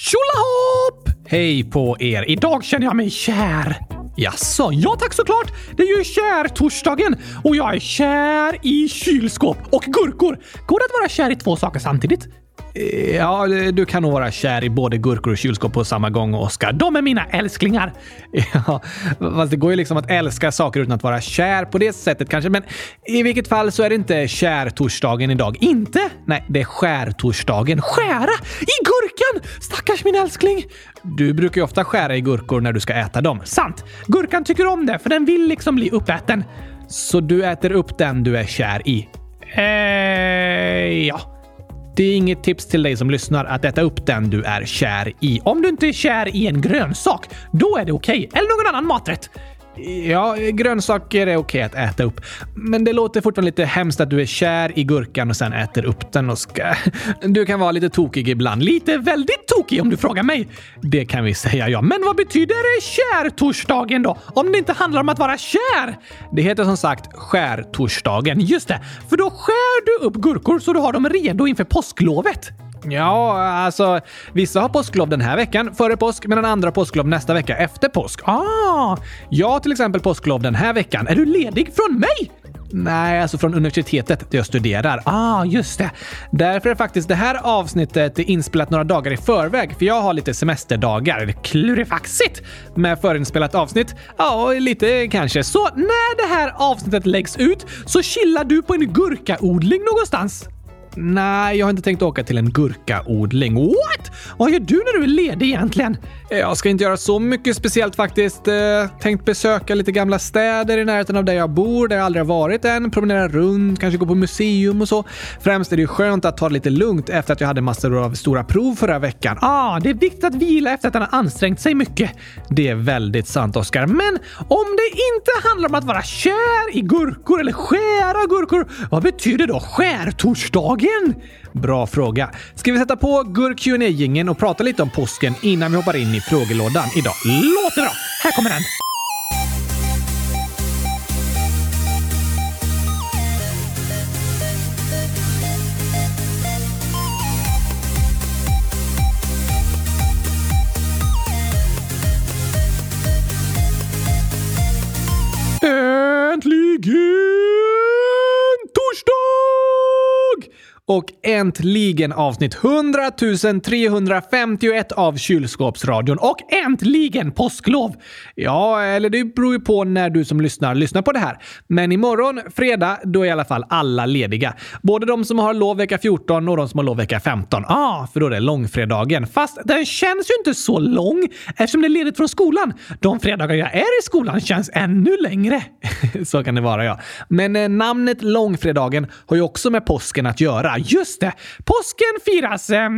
Tjolahopp! Hej på er! Idag känner jag mig kär. Jaså? Ja tack såklart! Det är ju kärtorsdagen och jag är kär i kylskåp och gurkor. Går det att vara kär i två saker samtidigt? Ja, du kan nog vara kär i både gurkor och kylskåp på samma gång, Oskar. De är mina älsklingar. Ja, fast det går ju liksom att älska saker utan att vara kär på det sättet kanske. Men i vilket fall så är det inte kärtorsdagen idag. Inte? Nej, det är skärtorsdagen. Skära i gurkan! Stackars min älskling! Du brukar ju ofta skära i gurkor när du ska äta dem. Sant! Gurkan tycker om det, för den vill liksom bli uppäten. Så du äter upp den du är kär i? Eh, ja. Det är inget tips till dig som lyssnar att äta upp den du är kär i. Om du inte är kär i en grönsak, då är det okej. Eller någon annan maträtt. Ja, grönsaker är okej att äta upp. Men det låter fortfarande lite hemskt att du är kär i gurkan och sen äter upp den och ska... Du kan vara lite tokig ibland. Lite väldigt tokig om du frågar mig. Det kan vi säga ja. Men vad betyder kärtorsdagen då? Om det inte handlar om att vara kär? Det heter som sagt skärtorsdagen. Just det, för då skär du upp gurkor så du har dem redo inför påsklovet. Ja, alltså vissa har påsklov den här veckan före påsk medan andra påsklov nästa vecka efter påsk. Ah, jag har till exempel påsklov den här veckan. Är du ledig från mig? Nej, alltså från universitetet där jag studerar. Ah, just det. Därför är faktiskt det här avsnittet inspelat några dagar i förväg, för jag har lite semesterdagar. Klurifaxigt med förinspelat avsnitt. Ja, lite kanske. Så när det här avsnittet läggs ut så chillar du på en gurkaodling någonstans. Nej, jag har inte tänkt åka till en gurkaodling. What? Vad gör du när du är ledig egentligen? Jag ska inte göra så mycket speciellt faktiskt. Eh, tänkt besöka lite gamla städer i närheten av där jag bor, där jag aldrig har varit än. Promenera runt, kanske gå på museum och så. Främst är det ju skönt att ta det lite lugnt efter att jag hade massor av stora prov förra veckan. Ah, det är viktigt att vila efter att han har ansträngt sig mycket. Det är väldigt sant, Oskar. Men om det inte handlar om att vara kär i gurkor eller skära gurkor, vad betyder då skärtorsdagen? Bra fråga. Ska vi sätta på gurk qa gingen och prata lite om påsken innan vi hoppar in i frågelådan idag? Låter bra! Här kommer den! Äntligen torsdag! Och äntligen avsnitt 100 351 av Kylskåpsradion. Och äntligen påsklov! Ja, eller det beror ju på när du som lyssnar lyssnar på det här. Men imorgon, fredag, då är i alla fall alla lediga. Både de som har lov vecka 14 och de som har lov vecka 15. Ah, för då är det långfredagen. Fast den känns ju inte så lång eftersom det är ledigt från skolan. De fredagar jag är i skolan känns ännu längre. så kan det vara ja. Men eh, namnet långfredagen har ju också med påsken att göra. Just det! Påsken firas eh,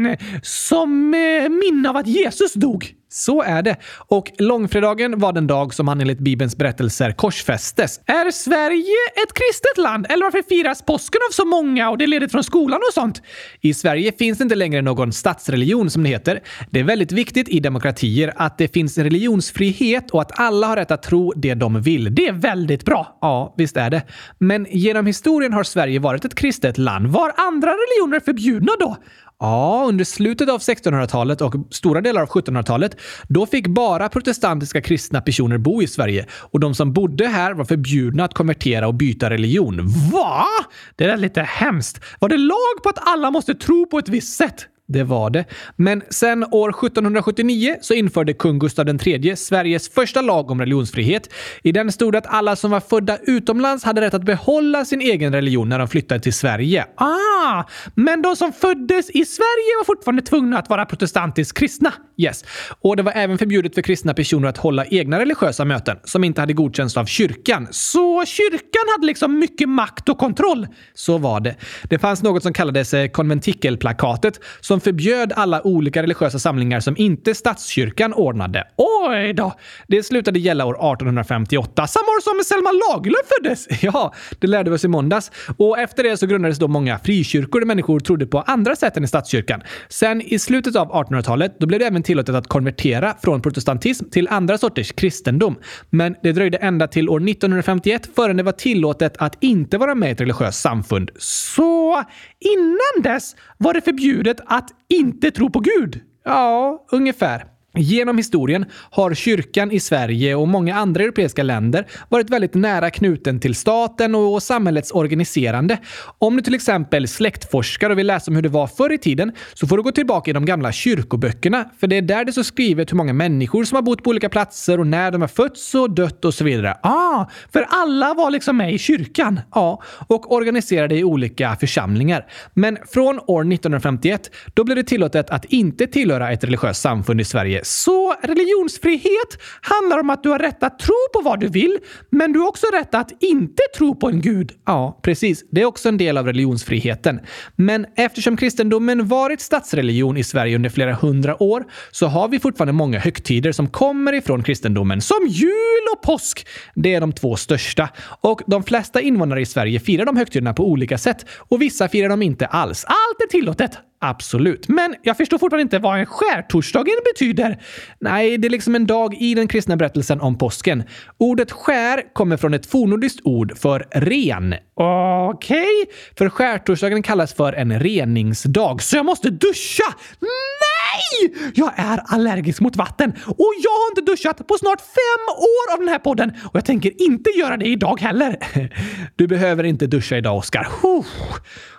som eh, minne av att Jesus dog. Så är det. Och långfredagen var den dag som han enligt Bibelns berättelser korsfästes. Är Sverige ett kristet land? Eller varför firas påsken av så många och det är ledigt från skolan och sånt? I Sverige finns det inte längre någon statsreligion som det heter. Det är väldigt viktigt i demokratier att det finns religionsfrihet och att alla har rätt att tro det de vill. Det är väldigt bra. Ja, visst är det. Men genom historien har Sverige varit ett kristet land. Var andra religioner förbjudna då? Ja, under slutet av 1600-talet och stora delar av 1700-talet, då fick bara protestantiska kristna personer bo i Sverige och de som bodde här var förbjudna att konvertera och byta religion. Va? Det är lite hemskt. Var det lag på att alla måste tro på ett visst sätt? Det var det. Men sen år 1779 så införde kung Gustav III Sveriges första lag om religionsfrihet. I den stod det att alla som var födda utomlands hade rätt att behålla sin egen religion när de flyttade till Sverige. Ah, men de som föddes i Sverige var fortfarande tvungna att vara protestantiskt kristna. Yes. Och det var även förbjudet för kristna personer att hålla egna religiösa möten som inte hade godkänts av kyrkan. Så kyrkan hade liksom mycket makt och kontroll. Så var det. Det fanns något som kallades eh, konventikelplakatet som förbjöd alla olika religiösa samlingar som inte statskyrkan ordnade. Oj då! Det slutade gälla år 1858, samma år som Selma Lagerlöf föddes. Ja, det lärde vi oss i måndags. Och efter det så grundades då många frikyrkor där människor trodde på andra sätt än i statskyrkan. Sen i slutet av 1800-talet, då blev det även tillåtet att konvertera från protestantism till andra sorters kristendom. Men det dröjde ända till år 1951 förrän det var tillåtet att inte vara med i ett religiöst samfund. Så innan dess var det förbjudet att att inte tro på Gud? Ja, ungefär. Genom historien har kyrkan i Sverige och många andra europeiska länder varit väldigt nära knuten till staten och samhällets organiserande. Om du till exempel släktforskar och vill läsa om hur det var förr i tiden så får du gå tillbaka i de gamla kyrkoböckerna, för det är där det står skrivet hur många människor som har bott på olika platser och när de har fötts och dött och så vidare. Ah, för alla var liksom med i kyrkan? Ja, och organiserade i olika församlingar. Men från år 1951, då blev det tillåtet att inte tillhöra ett religiöst samfund i Sverige så religionsfrihet handlar om att du har rätt att tro på vad du vill, men du har också rätt att inte tro på en gud. Ja, precis. Det är också en del av religionsfriheten. Men eftersom kristendomen varit statsreligion i Sverige under flera hundra år så har vi fortfarande många högtider som kommer ifrån kristendomen, som jul och påsk. Det är de två största. Och de flesta invånare i Sverige firar de högtiderna på olika sätt och vissa firar dem inte alls. Allt är tillåtet! Absolut. Men jag förstår fortfarande inte vad en skärtorsdagen betyder. Nej, det är liksom en dag i den kristna berättelsen om påsken. Ordet skär kommer från ett fornnordiskt ord för ren. Okej? Okay. För skärtorsdagen kallas för en reningsdag, så jag måste duscha! Nej! Jag är allergisk mot vatten och jag har inte duschat på snart fem år av den här podden och jag tänker inte göra det idag heller. Du behöver inte duscha idag, Oskar.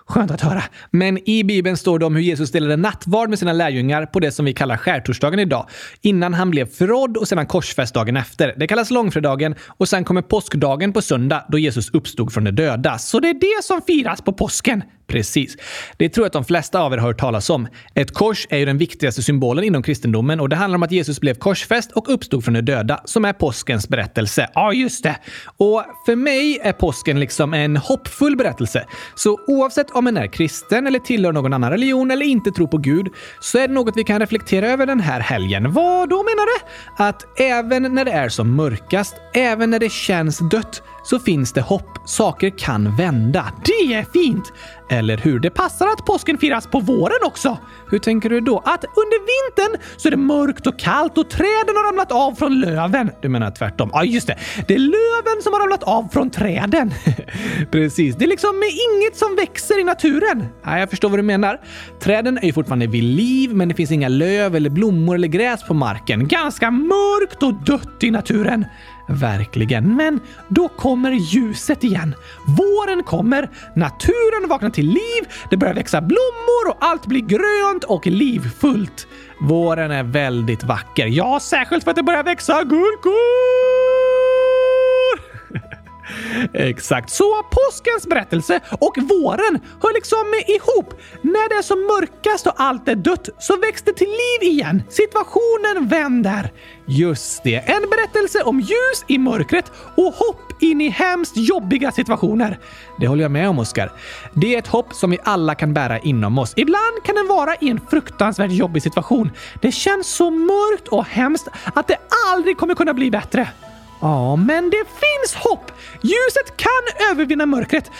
Skönt att höra. Men i Bibeln står det om hur Jesus delade nattvard med sina lärjungar på det som vi kallar skärtorsdagen idag. Innan han blev förrådd och sedan korsfäst dagen efter. Det kallas långfredagen och sen kommer påskdagen på söndag då Jesus uppstod från de döda. Så det är det som firas på påsken? Precis. Det tror jag att de flesta av er har hört talas om. Ett kors är ju den viktigaste symbolen inom kristendomen och det handlar om att Jesus blev korsfäst och uppstod från de döda, som är påskens berättelse. Ja, just det. Och för mig är påsken liksom en hoppfull berättelse. Så oavsett om en är kristen eller tillhör någon annan religion eller inte tror på Gud så är det något vi kan reflektera över den här helgen. Vad då menar du? Att även när det är som mörkast, även när det känns dött, så finns det hopp. Saker kan vända. Det är fint! Eller hur? Det passar att påsken firas på våren också. Hur tänker du då? Att under vintern så är det mörkt och kallt och träden har ramlat av från löven. Du menar tvärtom? Ja, just det. Det är löven som har ramlat av från träden. Precis. Det är liksom inget som växer i naturen. Ja, jag förstår vad du menar. Träden är ju fortfarande vid liv, men det finns inga löv eller blommor eller gräs på marken. Ganska mörkt och dött i naturen. Verkligen. Men då kommer ljuset igen. Våren kommer, naturen vaknar till liv, det börjar växa blommor och allt blir grönt och livfullt. Våren är väldigt vacker. Ja, särskilt för att det börjar växa gurkor! Exakt. Så påskens berättelse och våren hör liksom ihop. När det är som mörkast och allt är dött så väcks det till liv igen. Situationen vänder. Just det. En berättelse om ljus i mörkret och hopp in i hemskt jobbiga situationer. Det håller jag med om, Oskar. Det är ett hopp som vi alla kan bära inom oss. Ibland kan den vara i en fruktansvärt jobbig situation. Det känns så mörkt och hemskt att det aldrig kommer kunna bli bättre. Ja, men det finns hopp! Ljuset kan övervinna mörkret.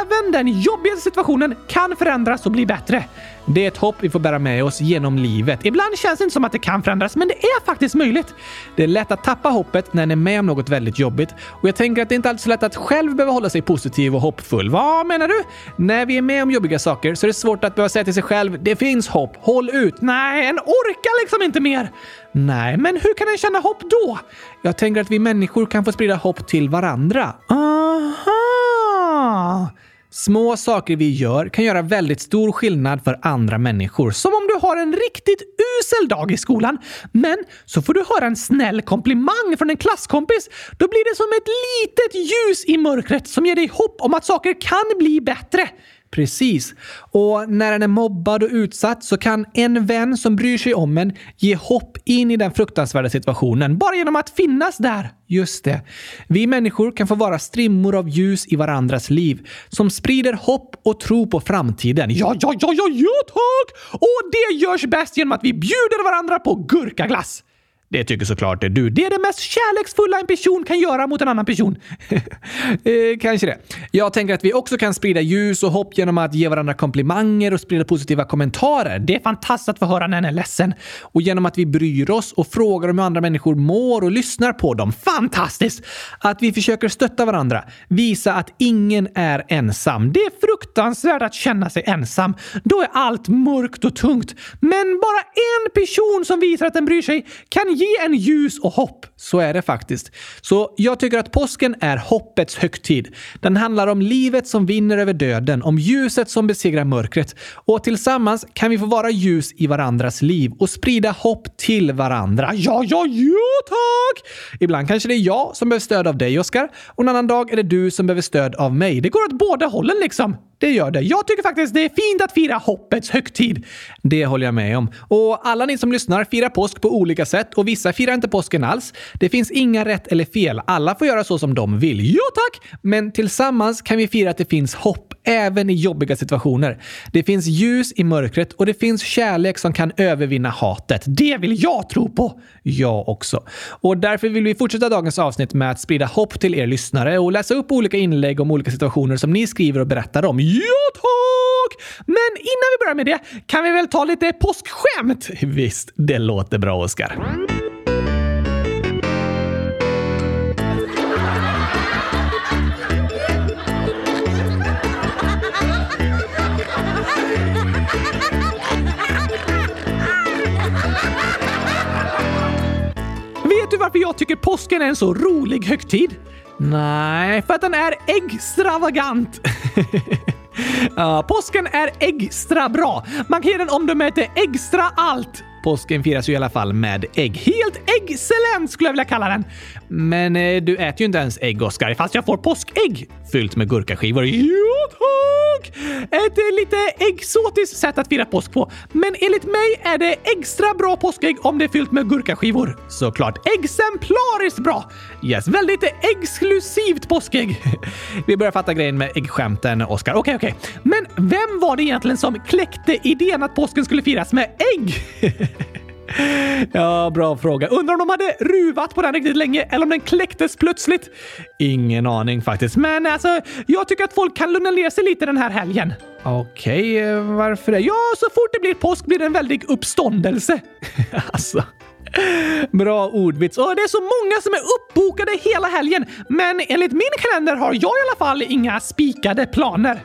Även den jobbigaste situationen kan förändras och bli bättre. Det är ett hopp vi får bära med oss genom livet. Ibland känns det inte som att det kan förändras, men det är faktiskt möjligt. Det är lätt att tappa hoppet när en är med om något väldigt jobbigt och jag tänker att det inte alltid är så lätt att själv behöva hålla sig positiv och hoppfull. Vad menar du? När vi är med om jobbiga saker så är det svårt att behöva säga till sig själv “Det finns hopp, håll ut”. Nej, en orkar liksom inte mer. Nej, men hur kan en känna hopp då? Jag tänker att vi människor kan få sprida hopp till varandra. Aha! Små saker vi gör kan göra väldigt stor skillnad för andra människor. Som om du har en riktigt usel dag i skolan, men så får du höra en snäll komplimang från en klasskompis. Då blir det som ett litet ljus i mörkret som ger dig hopp om att saker kan bli bättre. Precis. Och när en är mobbad och utsatt så kan en vän som bryr sig om en ge hopp in i den fruktansvärda situationen bara genom att finnas där. Just det. Vi människor kan få vara strimmor av ljus i varandras liv som sprider hopp och tro på framtiden. Ja, ja, ja, ja, ja tack! Och det görs bäst genom att vi bjuder varandra på gurkaglass. Det tycker såklart du. Det är det mest kärleksfulla en person kan göra mot en annan person. eh, kanske det. Jag tänker att vi också kan sprida ljus och hopp genom att ge varandra komplimanger och sprida positiva kommentarer. Det är fantastiskt att få höra när en är ledsen. Och genom att vi bryr oss och frågar om hur andra människor mår och lyssnar på dem. Fantastiskt! Att vi försöker stötta varandra. Visa att ingen är ensam. Det är fruktansvärt att känna sig ensam. Då är allt mörkt och tungt. Men bara en person som visar att den bryr sig kan ge en ljus och hopp. Så är det faktiskt. Så jag tycker att påsken är hoppets högtid. Den handlar om livet som vinner över döden, om ljuset som besegrar mörkret. Och tillsammans kan vi få vara ljus i varandras liv och sprida hopp till varandra. Ja, ja, ja tack! Ibland kanske det är jag som behöver stöd av dig, Oskar, och en annan dag är det du som behöver stöd av mig. Det går åt båda hållen liksom. Det gör det. Jag tycker faktiskt det är fint att fira hoppets högtid. Det håller jag med om. Och alla ni som lyssnar firar påsk på olika sätt och vissa firar inte påsken alls. Det finns inga rätt eller fel. Alla får göra så som de vill. Ja tack! Men tillsammans kan vi fira att det finns hopp även i jobbiga situationer. Det finns ljus i mörkret och det finns kärlek som kan övervinna hatet. Det vill jag tro på! Jag också. Och därför vill vi fortsätta dagens avsnitt med att sprida hopp till er lyssnare och läsa upp olika inlägg om olika situationer som ni skriver och berättar om. Ja tack! Men innan vi börjar med det kan vi väl ta lite påskskämt? Visst, det låter bra Oskar. Vet du varför jag tycker påsken är en så rolig högtid? Nej, För att den är extravagant. Uh, påsken är extra bra. Man kan ge den om den mäter extra allt. Påsken firas ju i alla fall med ägg. Helt excellent skulle jag vilja kalla den. Men eh, du äter ju inte ens ägg, Oskar. Fast jag får påskägg. Fyllt med gurkaskivor. Jo tack! Ett eh, lite exotiskt sätt att fira påsk på. Men enligt mig är det extra bra påskägg om det är fyllt med gurkaskivor. Såklart exemplariskt bra! Yes, väldigt exklusivt påskägg. Vi börjar fatta grejen med äggskämten, Oskar. Okej, okej. Men vem var det egentligen som kläckte idén att påsken skulle firas med ägg? Ja, bra fråga. Undrar om de hade ruvat på den riktigt länge eller om den kläcktes plötsligt? Ingen aning faktiskt. Men alltså, jag tycker att folk kan lugna ner sig lite den här helgen. Okej, eh, varför det? Ja, så fort det blir påsk blir det en väldig uppståndelse. alltså. Bra ordvits. Och det är så många som är uppbokade hela helgen, men enligt min kalender har jag i alla fall inga spikade planer.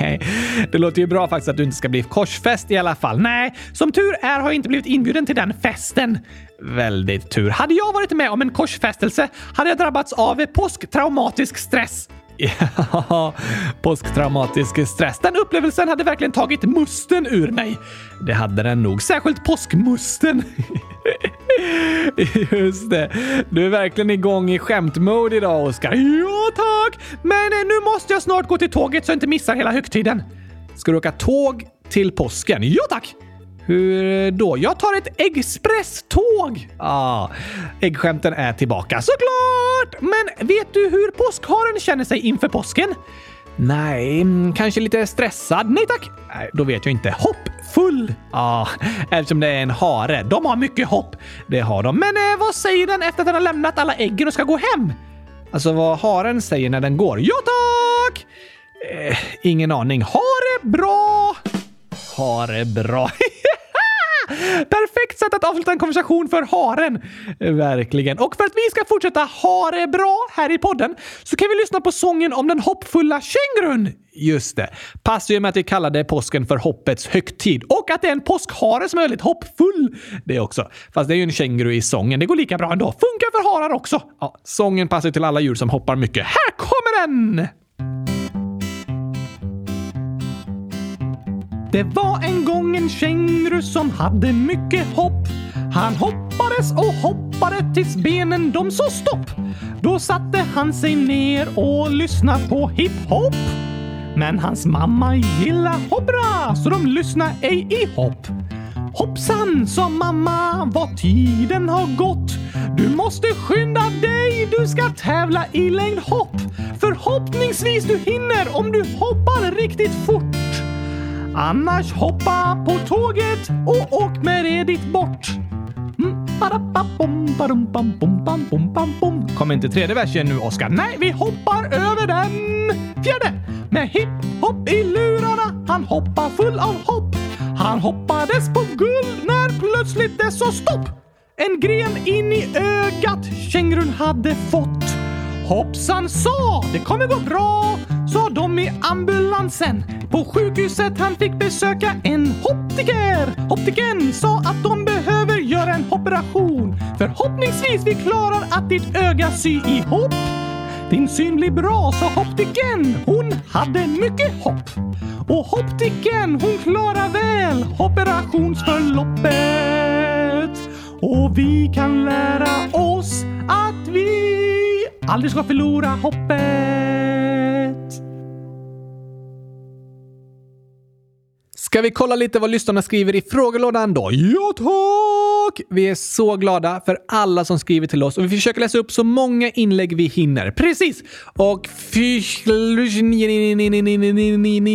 Nej, det låter ju bra faktiskt att du inte ska bli korsfäst i alla fall. Nej, som tur är har jag inte blivit inbjuden till den festen. Väldigt tur. Hade jag varit med om en korsfästelse hade jag drabbats av påsktraumatisk stress. Ja, påsktraumatisk stress. Den upplevelsen hade verkligen tagit musten ur mig. Det hade den nog. Särskilt påskmusten. Just det. Du är verkligen igång i skämtmode idag, Oskar. Ja, tack! Men eh, nu måste jag snart gå till tåget så jag inte missar hela högtiden. Ska du åka tåg till påsken? Ja, tack! Hur då? Jag tar ett expresståg! Ah, äggskämten är tillbaka. Såklart! Men vet du hur påskharen känner sig inför påsken? Nej, mm, kanske lite stressad. Nej tack! Nej, då vet jag inte. Hoppfull! Ja, eftersom det är en hare. De har mycket hopp. Det har de. Men eh, vad säger den efter att den har lämnat alla äggen och ska gå hem? Alltså vad haren säger när den går? Ja tack! Eh, ingen aning. Ha det bra! Ha det bra. Perfekt sätt att avsluta en konversation för haren. Verkligen. Och för att vi ska fortsätta ha det bra här i podden så kan vi lyssna på sången om den hoppfulla kängurun. Just det. Passar ju med att vi kallade påsken för hoppets högtid. Och att det är en påskhare som är väldigt hoppfull. Det också. Fast det är ju en känguru i sången. Det går lika bra ändå. Funkar för harar också. Ja, sången passar till alla djur som hoppar mycket. Här kommer den! Det var en gång en känguru som hade mycket hopp. Han hoppades och hoppade tills benen de sa stopp. Då satte han sig ner och lyssnade på hiphop. Men hans mamma gillar hoppra så de lyssnar ej i hopp. Hoppsan, sa mamma, vad tiden har gått. Du måste skynda dig, du ska tävla i längdhopp. Förhoppningsvis du hinner om du hoppar riktigt fort. Annars hoppa på tåget och åk med det dit bort. Mm, Kom Kommer inte tredje versen nu, Oskar? Nej, vi hoppar över den! Fjärde! Med hipp-hopp i lurarna, han hoppar full av hopp. Han hoppades på guld när plötsligt det sa stopp. En gren in i ögat kängurun hade fått. Hoppsan sa, det kommer gå bra, sa de i ambulansen. På sjukhuset han fick besöka en optiker. Optiken sa att de behöver göra en operation. Förhoppningsvis vi klarar att ditt öga sy ihop. Din syn blir bra, sa optiken. Hon hade mycket hopp. Och optiken, hon klarar väl operationsförloppet. Och vi kan lära oss att vi aldrig ska förlora hoppet. Ska vi kolla lite vad lyssnarna skriver i frågelådan då? Ja tack! Vi är så glada för alla som skriver till oss och vi försöker läsa upp så många inlägg vi hinner. Precis! Och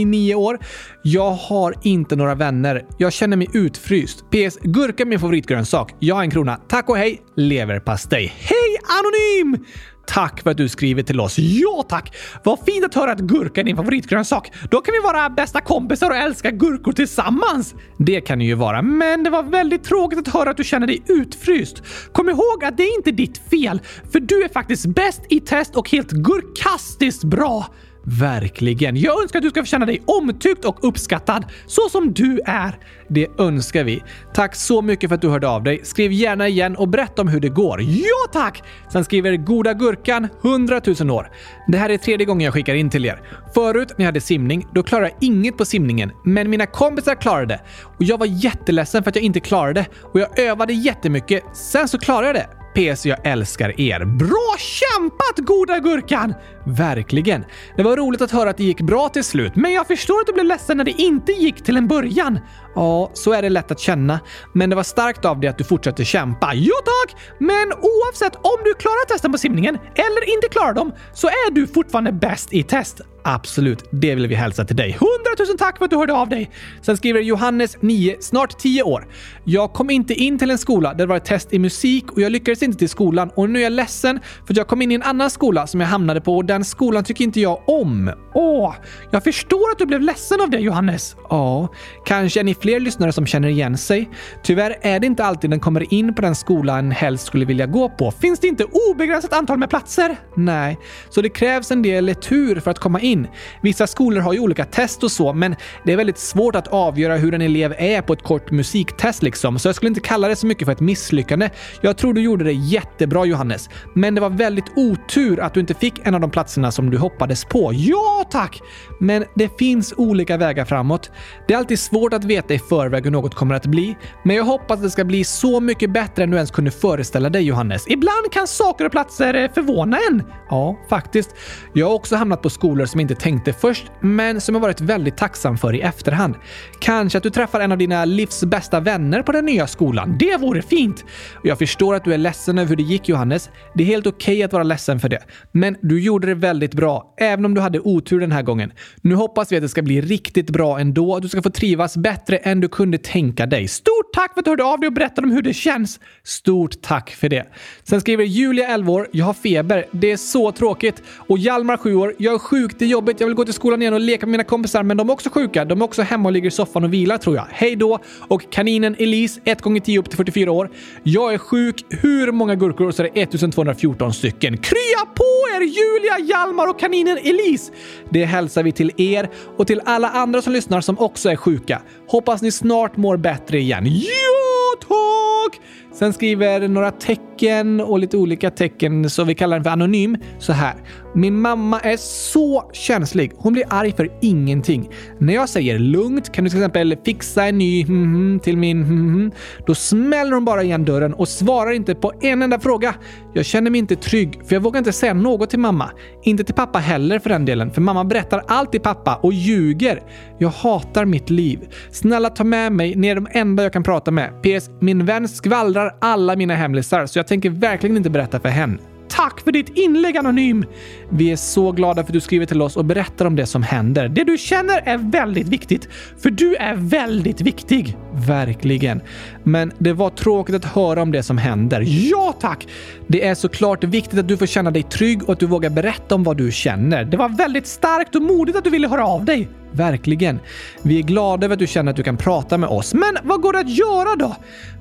nio år. Jag har inte några vänner. Jag känner mig utfryst. PS. Gurka är min favoritgrönsak. Jag har en krona. Tack och hej! Leverpastej. Hej Anonym! Tack för att du skriver till oss. Ja tack! Vad fint att höra att gurka är din favoritgrönsak. Då kan vi vara bästa kompisar och älska gurkor tillsammans. Det kan ni ju vara, men det var väldigt tråkigt att höra att du känner dig utfryst. Kom ihåg att det är inte ditt fel, för du är faktiskt bäst i test och helt gurkastiskt bra. Verkligen. Jag önskar att du ska få känna dig omtyckt och uppskattad, så som du är. Det önskar vi. Tack så mycket för att du hörde av dig. Skriv gärna igen och berätta om hur det går. Ja, tack! Sen skriver Goda Gurkan 100 000 år. Det här är tredje gången jag skickar in till er. Förut när jag hade simning, då klarade jag inget på simningen, men mina kompisar klarade det. Och jag var jätteledsen för att jag inte klarade det och jag övade jättemycket. Sen så klarade jag det. PS, jag älskar er. Bra kämpat, goda gurkan! Verkligen. Det var roligt att höra att det gick bra till slut, men jag förstår att du blev ledsen när det inte gick till en början. Ja, så är det lätt att känna. Men det var starkt av dig att du fortsätter kämpa. Jo tack! Men oavsett om du klarar testen på simningen eller inte klarar dem så är du fortfarande bäst i test. Absolut, det vill vi hälsa till dig. Hundratusen tack för att du hörde av dig! Sen skriver Johannes, 9, snart 10 år. Jag kom inte in till en skola där det var ett test i musik och jag lyckades inte till skolan och nu är jag ledsen för att jag kom in i en annan skola som jag hamnade på och den skolan tycker inte jag om. Åh, jag förstår att du blev ledsen av det Johannes. Ja, kanske är ni fler lyssnare som känner igen sig. Tyvärr är det inte alltid den kommer in på den skolan helst skulle vilja gå på. Finns det inte obegränsat antal med platser? Nej, så det krävs en del tur för att komma in. Vissa skolor har ju olika test och så, men det är väldigt svårt att avgöra hur en elev är på ett kort musiktest liksom, så jag skulle inte kalla det så mycket för ett misslyckande. Jag tror du gjorde det jättebra Johannes, men det var väldigt otur att du inte fick en av de platserna som du hoppades på. Ja, tack! Men det finns olika vägar framåt. Det är alltid svårt att veta i förväg hur något kommer att bli, men jag hoppas att det ska bli så mycket bättre än du ens kunde föreställa dig Johannes. Ibland kan saker och platser eh, förvåna en. Ja, faktiskt. Jag har också hamnat på skolor som inte tänkte först, men som jag varit väldigt tacksam för i efterhand. Kanske att du träffar en av dina livs bästa vänner på den nya skolan. Det vore fint! Jag förstår att du är ledsen över hur det gick Johannes. Det är helt okej okay att vara ledsen för det. Men du gjorde det väldigt bra, även om du hade otur den här gången. Nu hoppas vi att det ska bli riktigt bra ändå, att du ska få trivas bättre än du kunde tänka dig. Stort tack för att du hörde av dig och berättade om hur det känns! Stort tack för det. Sen skriver Julia 11 år. Jag har feber. Det är så tråkigt. Och Hjalmar 7 år. Jag är sjuk. Det är jobbigt. Jag vill gå till skolan igen och leka med mina kompisar, men de är också sjuka. De är också hemma och ligger i soffan och vilar tror jag. Hej då! Och kaninen Elise, 1 gånger 10 upp till 44 år. Jag är sjuk. Hur många gurkor? Så är det 1214 stycken. Krya på er Julia, Hjalmar och kaninen Elise! Det hälsar vi till er och till alla andra som lyssnar som också är sjuka. Hoppas ni snart mår bättre igen. Ja, tack! Sen skriver några tecken och lite olika tecken, så vi kallar den för anonym, så här. Min mamma är så känslig. Hon blir arg för ingenting. När jag säger lugnt, kan du till exempel fixa en ny mm, till min mm, då smäller hon bara igen dörren och svarar inte på en enda fråga. Jag känner mig inte trygg, för jag vågar inte säga något till mamma. Inte till pappa heller för den delen, för mamma berättar allt till pappa och ljuger. Jag hatar mitt liv. Snälla ta med mig, ni är de enda jag kan prata med. PS. Min vän skvallrar alla mina hemlisar, så jag tänker verkligen inte berätta för henne tack för ditt inlägg Anonym! Vi är så glada för att du skriver till oss och berättar om det som händer. Det du känner är väldigt viktigt, för du är väldigt viktig. Verkligen. Men det var tråkigt att höra om det som händer. Ja tack! Det är såklart viktigt att du får känna dig trygg och att du vågar berätta om vad du känner. Det var väldigt starkt och modigt att du ville höra av dig. Verkligen. Vi är glada över att du känner att du kan prata med oss. Men vad går det att göra då?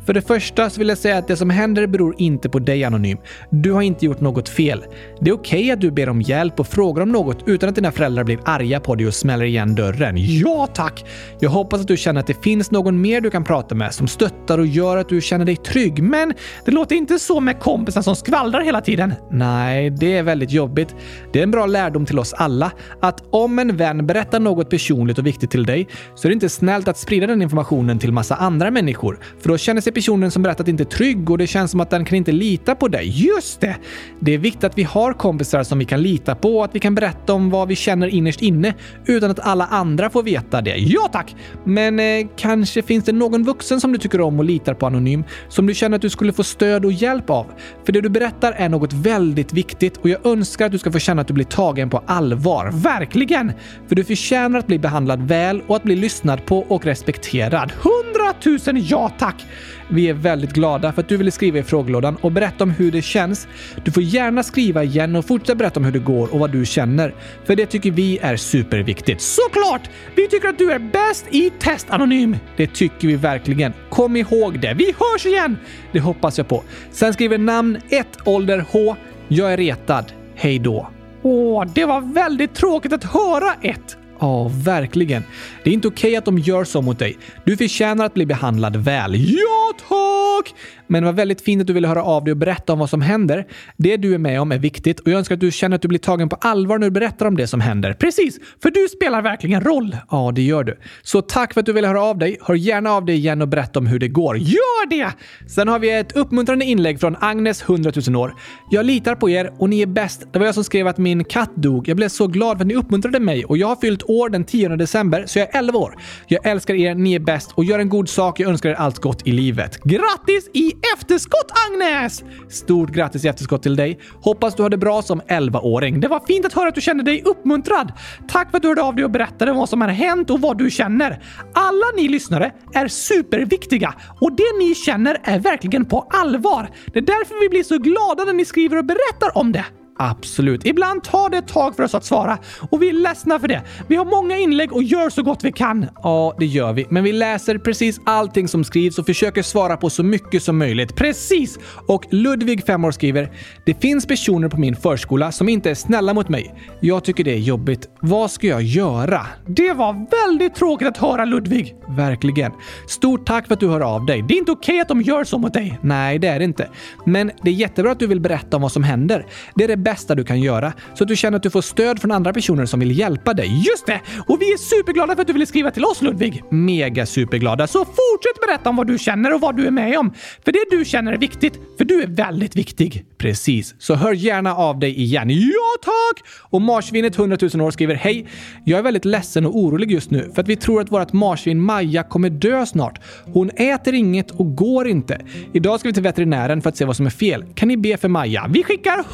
För det första så vill jag säga att det som händer beror inte på dig Anonym. Du har inte gjort något fel. Det är okej okay att du ber om hjälp och frågar om något utan att dina föräldrar blir arga på dig och smäller igen dörren. Ja tack! Jag hoppas att du känner att det finns någon mer du kan prata med som stöttar och gör att du känner dig trygg. Men det låter inte så med kompisar som skvallrar hela tiden. Nej, det är väldigt jobbigt. Det är en bra lärdom till oss alla att om en vän berättar något personligt och viktigt till dig så är det inte snällt att sprida den informationen till massa andra människor. För då känner sig personen som berättat inte trygg och det känns som att den kan inte lita på dig. Just det! Det är viktigt att vi har kompisar som vi kan lita på och att vi kan berätta om vad vi känner innerst inne utan att alla andra får veta det. Ja tack! Men eh, kanske finns det någon vuxen som du tycker om och litar på anonym som du känner att du skulle få stöd och hjälp av. För det du berättar är något väldigt viktigt och jag önskar att du ska få känna att du blir tagen på allvar. Verkligen! För du förtjänar att bli behandlad väl och att bli lyssnad på och respekterad. Hundratusen ja tack! Vi är väldigt glada för att du ville skriva i frågelådan och berätta om hur det känns. Du får gärna skriva igen och fortsätta berätta om hur det går och vad du känner. För det tycker vi är superviktigt. Såklart! Vi tycker att du är bäst i Test Anonym. Det tycker vi verkligen. Kom ihåg det. Vi hörs igen! Det hoppas jag på. Sen skriver namn 1, ålder H. Jag är retad. Hej då. Åh, det var väldigt tråkigt att höra ett. Ja, verkligen. Det är inte okej okay att de gör så mot dig. Du förtjänar att bli behandlad väl. Ja, tack! Men det var väldigt fint att du ville höra av dig och berätta om vad som händer. Det du är med om är viktigt och jag önskar att du känner att du blir tagen på allvar när du berättar om det som händer. Precis, för du spelar verkligen roll. Ja, det gör du. Så tack för att du ville höra av dig. Hör gärna av dig igen och berätta om hur det går. Gör det! Sen har vi ett uppmuntrande inlägg från Agnes, 100 000 år. Jag litar på er och ni är bäst. Det var jag som skrev att min katt dog. Jag blev så glad för att ni uppmuntrade mig och jag har fyllt år den 10 december, så jag är 11 år. Jag älskar er, ni är bäst och gör en god sak. Jag önskar er allt gott i livet. Grattis i efterskott Agnes! Stort grattis i efterskott till dig. Hoppas du har det bra som 11-åring. Det var fint att höra att du kände dig uppmuntrad. Tack för att du hörde av dig och berättade vad som har hänt och vad du känner. Alla ni lyssnare är superviktiga och det ni känner är verkligen på allvar. Det är därför vi blir så glada när ni skriver och berättar om det. Absolut. Ibland tar det ett tag för oss att svara och vi är ledsna för det. Vi har många inlägg och gör så gott vi kan. Ja, det gör vi. Men vi läser precis allting som skrivs och försöker svara på så mycket som möjligt. Precis! Och Ludvig, 5 år, skriver “Det finns personer på min förskola som inte är snälla mot mig. Jag tycker det är jobbigt. Vad ska jag göra?” Det var väldigt tråkigt att höra Ludvig. Verkligen. Stort tack för att du hör av dig. Det är inte okej okay att de gör så mot dig. Nej, det är det inte. Men det är jättebra att du vill berätta om vad som händer. Det är det bästa du kan göra så att du känner att du får stöd från andra personer som vill hjälpa dig. Just det! Och vi är superglada för att du ville skriva till oss Ludvig. Mega superglada. Så fortsätt berätta om vad du känner och vad du är med om. För det du känner är viktigt, för du är väldigt viktig. Precis. Så hör gärna av dig igen. Ja, tack! Och marsvinet 100 000 år skriver Hej! Jag är väldigt ledsen och orolig just nu för att vi tror att vårt marsvin Maja kommer dö snart. Hon äter inget och går inte. Idag ska vi till veterinären för att se vad som är fel. Kan ni be för Maja? Vi skickar 100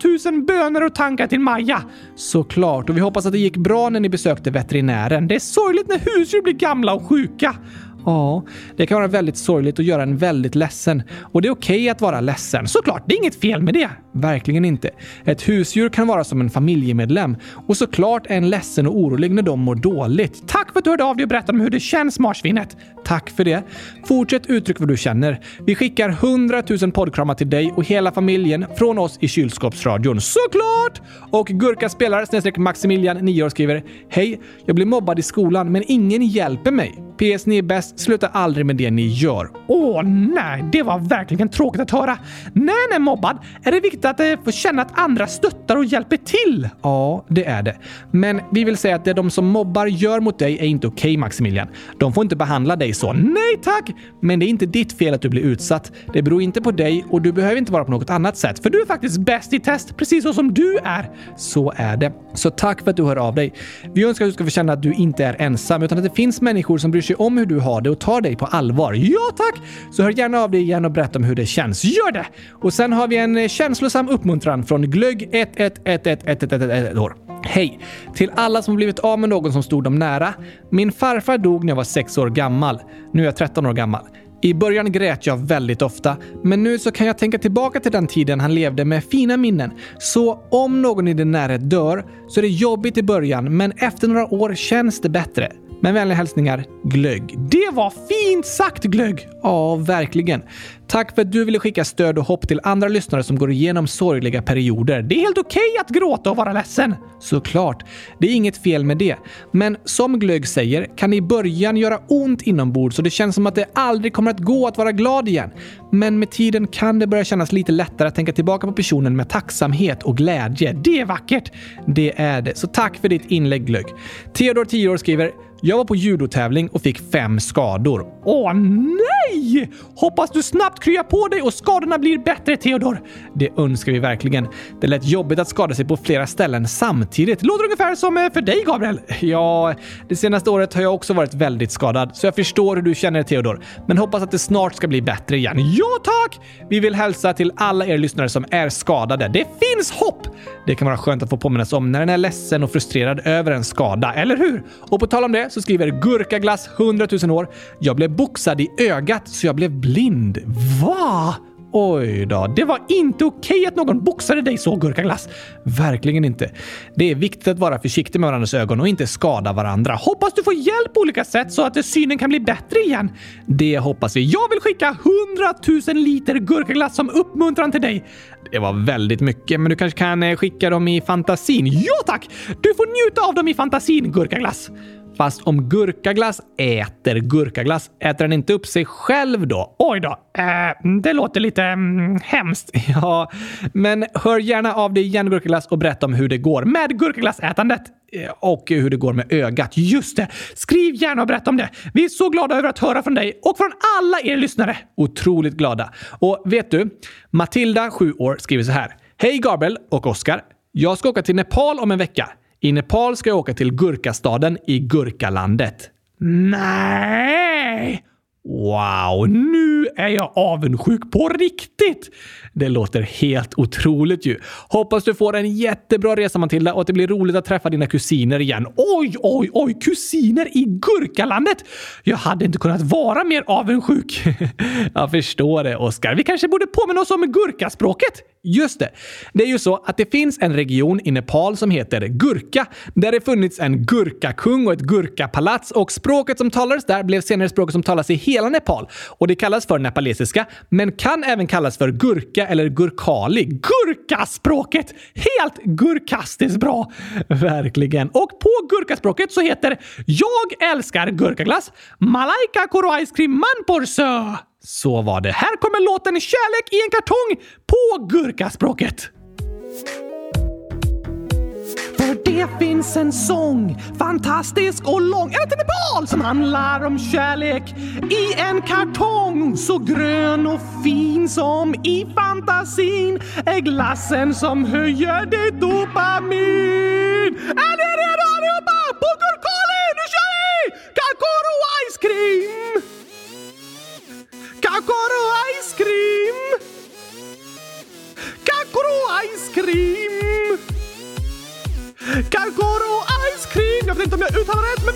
tusen bönor och tankar till Maja. Såklart, och vi hoppas att det gick bra när ni besökte veterinären. Det är sorgligt när husdjur blir gamla och sjuka. Ja, det kan vara väldigt sorgligt och göra en väldigt ledsen. Och det är okej okay att vara ledsen. Såklart, det är inget fel med det. Verkligen inte. Ett husdjur kan vara som en familjemedlem. Och såklart är en ledsen och orolig när de mår dåligt. Tack för att du hörde av dig och berättade om hur det känns, marsvinet. Tack för det. Fortsätt uttrycka vad du känner. Vi skickar 100 000 poddkramar till dig och hela familjen från oss i kylskåpsradion. Såklart! Och Gurka spelar snedstreck Maximilian, 9 år, skriver Hej! Jag blir mobbad i skolan men ingen hjälper mig. PS, ni är bäst. Sluta aldrig med det ni gör. Åh nej, det var verkligen tråkigt att höra. När en är mobbad är det viktigt att eh, få känna att andra stöttar och hjälper till. Ja, det är det. Men vi vill säga att det de som mobbar gör mot dig är inte okej, okay, Maximilian. De får inte behandla dig så. Nej tack! Men det är inte ditt fel att du blir utsatt. Det beror inte på dig och du behöver inte vara på något annat sätt. För du är faktiskt bäst i test, precis så som du är. Så är det. Så tack för att du hör av dig. Vi önskar att du ska få känna att du inte är ensam, utan att det finns människor som bryr sig om hur du har det och tar dig på allvar. Ja, tack! Så hör gärna av dig igen och berätta om hur det känns. Gör det! Och sen har vi en eh, känslosam uppmuntran från Glögg 111111 år. Hej! Till alla som blivit av med någon som stod dem nära. Min farfar dog när jag var 6 år gammal. Nu är jag 13 år gammal. I början grät jag väldigt ofta, men nu så kan jag tänka tillbaka till den tiden han levde med fina minnen. Så om någon i din närhet dör så är det jobbigt i början, men efter några år känns det bättre. Med vänliga hälsningar, Glögg. Det var fint sagt, Glögg! Ja, verkligen. Tack för att du ville skicka stöd och hopp till andra lyssnare som går igenom sorgliga perioder. Det är helt okej okay att gråta och vara ledsen. Såklart. Det är inget fel med det. Men som Glögg säger kan det i början göra ont inombords så det känns som att det aldrig kommer att gå att vara glad igen. Men med tiden kan det börja kännas lite lättare att tänka tillbaka på personen med tacksamhet och glädje. Det är vackert! Det är det. Så tack för ditt inlägg Glögg. Theodor, 10 år, skriver “Jag var på judotävling och fick fem skador. Åh nej! Hoppas du snabbt kryar på dig och skadorna blir bättre, Theodor. Det önskar vi verkligen. Det lät jobbigt att skada sig på flera ställen samtidigt. Låter ungefär som eh, för dig, Gabriel. Ja, det senaste året har jag också varit väldigt skadad, så jag förstår hur du känner Theodor. Men hoppas att det snart ska bli bättre igen. Ja, tack! Vi vill hälsa till alla er lyssnare som är skadade. Det finns hopp! Det kan vara skönt att få påminnas om när den är ledsen och frustrerad över en skada, eller hur? Och på tal om det så skriver Gurkaglass 100 000 år. Jag blev boxad i ögat så jag blev blind. Va? Oj då, det var inte okej att någon boxade dig så, Gurkaglass. Verkligen inte. Det är viktigt att vara försiktig med varandras ögon och inte skada varandra. Hoppas du får hjälp på olika sätt så att synen kan bli bättre igen. Det hoppas vi. Jag vill skicka 100 000 liter gurkaglass som uppmuntran till dig. Det var väldigt mycket, men du kanske kan eh, skicka dem i fantasin? Ja tack! Du får njuta av dem i fantasin, gurkaglass. Fast om gurkaglass äter gurkaglass, äter den inte upp sig själv då? Oj då, eh, det låter lite mm, hemskt. Ja, men hör gärna av dig igen gurkaglass och berätta om hur det går med gurkaglassätandet. Eh, och hur det går med ögat. Just det! Skriv gärna och berätta om det. Vi är så glada över att höra från dig och från alla er lyssnare. Otroligt glada. Och vet du? Matilda, 7 år, skriver så här. Hej Gabriel och Oskar. Jag ska åka till Nepal om en vecka. I Nepal ska jag åka till Gurkastaden i Gurkalandet. Nej! Wow, nu är jag avundsjuk på riktigt! Det låter helt otroligt ju. Hoppas du får en jättebra resa Matilda och att det blir roligt att träffa dina kusiner igen. Oj, oj, oj! Kusiner i Gurkalandet! Jag hade inte kunnat vara mer avundsjuk. jag förstår det, Oskar. Vi kanske borde påminna oss om gurkaspråket? Just det. Det är ju så att det finns en region i Nepal som heter Gurka, där det funnits en gurkakung och ett gurkapalats och språket som talades där blev senare språket som talas i hela hela Nepal. Och det kallas för nepalesiska, men kan även kallas för gurka eller gurkali. Gurkaspråket! Helt gurkastiskt bra! Verkligen. Och på gurkaspråket så heter “Jag älskar gurkaglass” Malaika koro ice cream manporsö. Så var det. Här kommer låten “Kärlek i en kartong” på gurkaspråket. För det finns en sång, fantastisk och lång, eller till Nepal, som handlar om kärlek i en kartong. Så grön och fin som i fantasin är glassen som höjer ditt dopamin. Är ni redo allihopa? På nu kör vi! Kakoro Ice Cream! Kakoro Ice Cream! með uthafara 1 með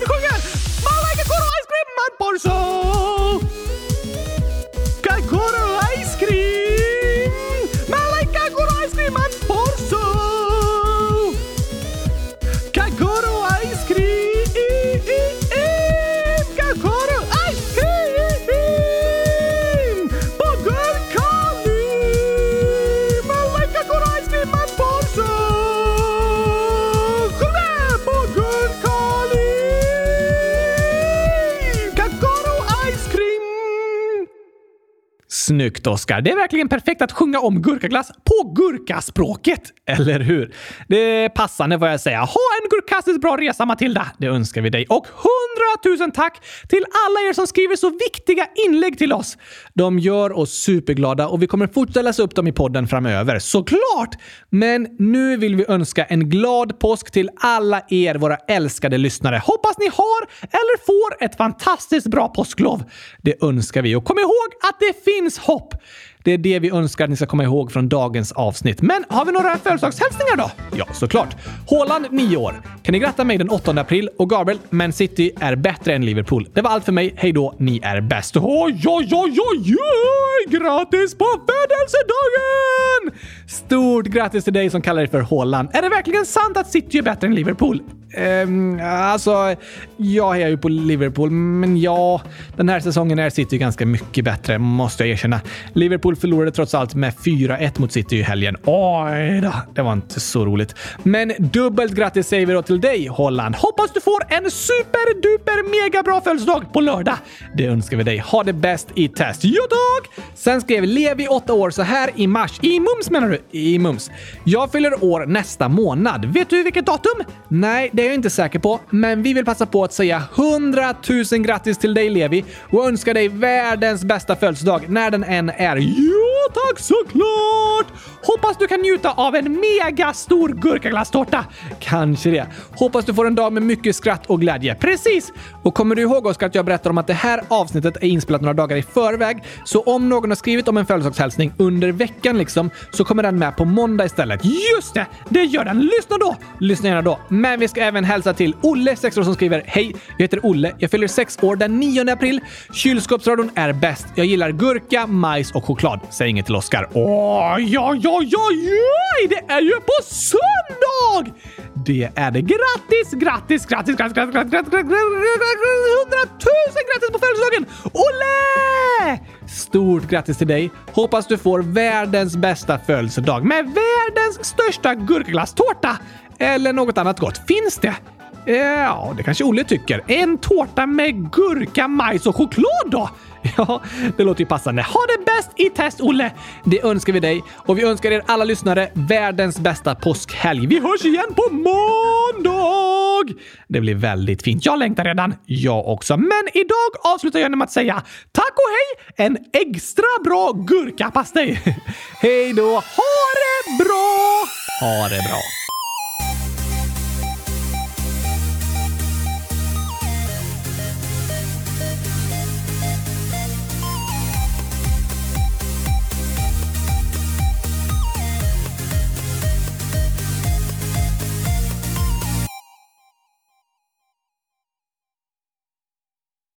Snyggt, Oskar. Det är verkligen perfekt att sjunga om gurkaglass på gurkaspråket. Eller hur? Det är passande vad jag säger. Ha en gurkastiskt bra resa, Matilda! Det önskar vi dig. Och hundratusen tack till alla er som skriver så viktiga inlägg till oss. De gör oss superglada och vi kommer fortsätta läsa upp dem i podden framöver. Såklart! Men nu vill vi önska en glad påsk till alla er, våra älskade lyssnare. Hoppas ni har eller får ett fantastiskt bra påsklov. Det önskar vi. Och kom ihåg att det finns hopp! Det är det vi önskar att ni ska komma ihåg från dagens avsnitt. Men har vi några födelsedagshälsningar då? Ja, såklart. Håland, 9 år. Kan ni gratta mig den 8 april? Och Gabriel, Man City är bättre än Liverpool. Det var allt för mig. Hej då, ni är bäst. Oj, oj, oj, oj, oj! Grattis på födelsedagen! Stort grattis till dig som kallar dig för Håland. Är det verkligen sant att City är bättre än Liverpool? Um, alltså, jag är ju på Liverpool, men ja, den här säsongen är City ganska mycket bättre, måste jag erkänna. Liverpool förlorade trots allt med 4-1 mot City i helgen. Oj då, det var inte så roligt. Men dubbelt grattis säger vi då till dig, Holland. Hoppas du får en superduper mega bra födelsedag på lördag. Det önskar vi dig. Ha det bäst i test. Jo tack! Sen skrev Levi, 8 år, så här i mars. I mums menar du? I mums. Jag fyller år nästa månad. Vet du vilket datum? Nej, det är jag inte säker på, men vi vill passa på att säga 100 000 grattis till dig Levi och önska dig världens bästa födelsedag när den än är. Ja, tack såklart! Hoppas du kan njuta av en mega stor gurkaglasstårta. Kanske det. Hoppas du får en dag med mycket skratt och glädje. Precis! Och kommer du ihåg Oskar att jag berättade om att det här avsnittet är inspelat några dagar i förväg? Så om någon har skrivit om en födelsedagshälsning under veckan liksom, så kommer den med på måndag istället. Just det! Det gör den. Lyssna då! Lyssna gärna då. Men vi ska även hälsa till Olle, 6 år, som skriver Hej! Jag heter Olle. Jag fyller 6 år den 9 april. Kylskåpsradion är bäst. Jag gillar gurka, majs och choklad. Säg inget till Oskar. Oj, oj, oj, oj, oj! Det är ju på söndag! Det är det. Grattis, grattis, grattis, grattis, grattis, grattis, grattis, grattis, hundratusen grattis på födelsedagen! Olle! Stort grattis till dig! Hoppas du får världens bästa födelsedag med världens största gurkaglasstårta! Eller något annat gott. Finns det? Ja, det kanske Olle tycker. En tårta med gurka, majs och choklad då? Ja, det låter ju passande. Ha det bäst i test, Olle! Det önskar vi dig och vi önskar er alla lyssnare världens bästa påskhelg. Vi hörs igen på måndag! Det blir väldigt fint. Jag längtar redan. Jag också. Men idag avslutar jag med att säga tack och hej! En extra bra gurkapastej! hej då! Ha det bra! Ha det bra!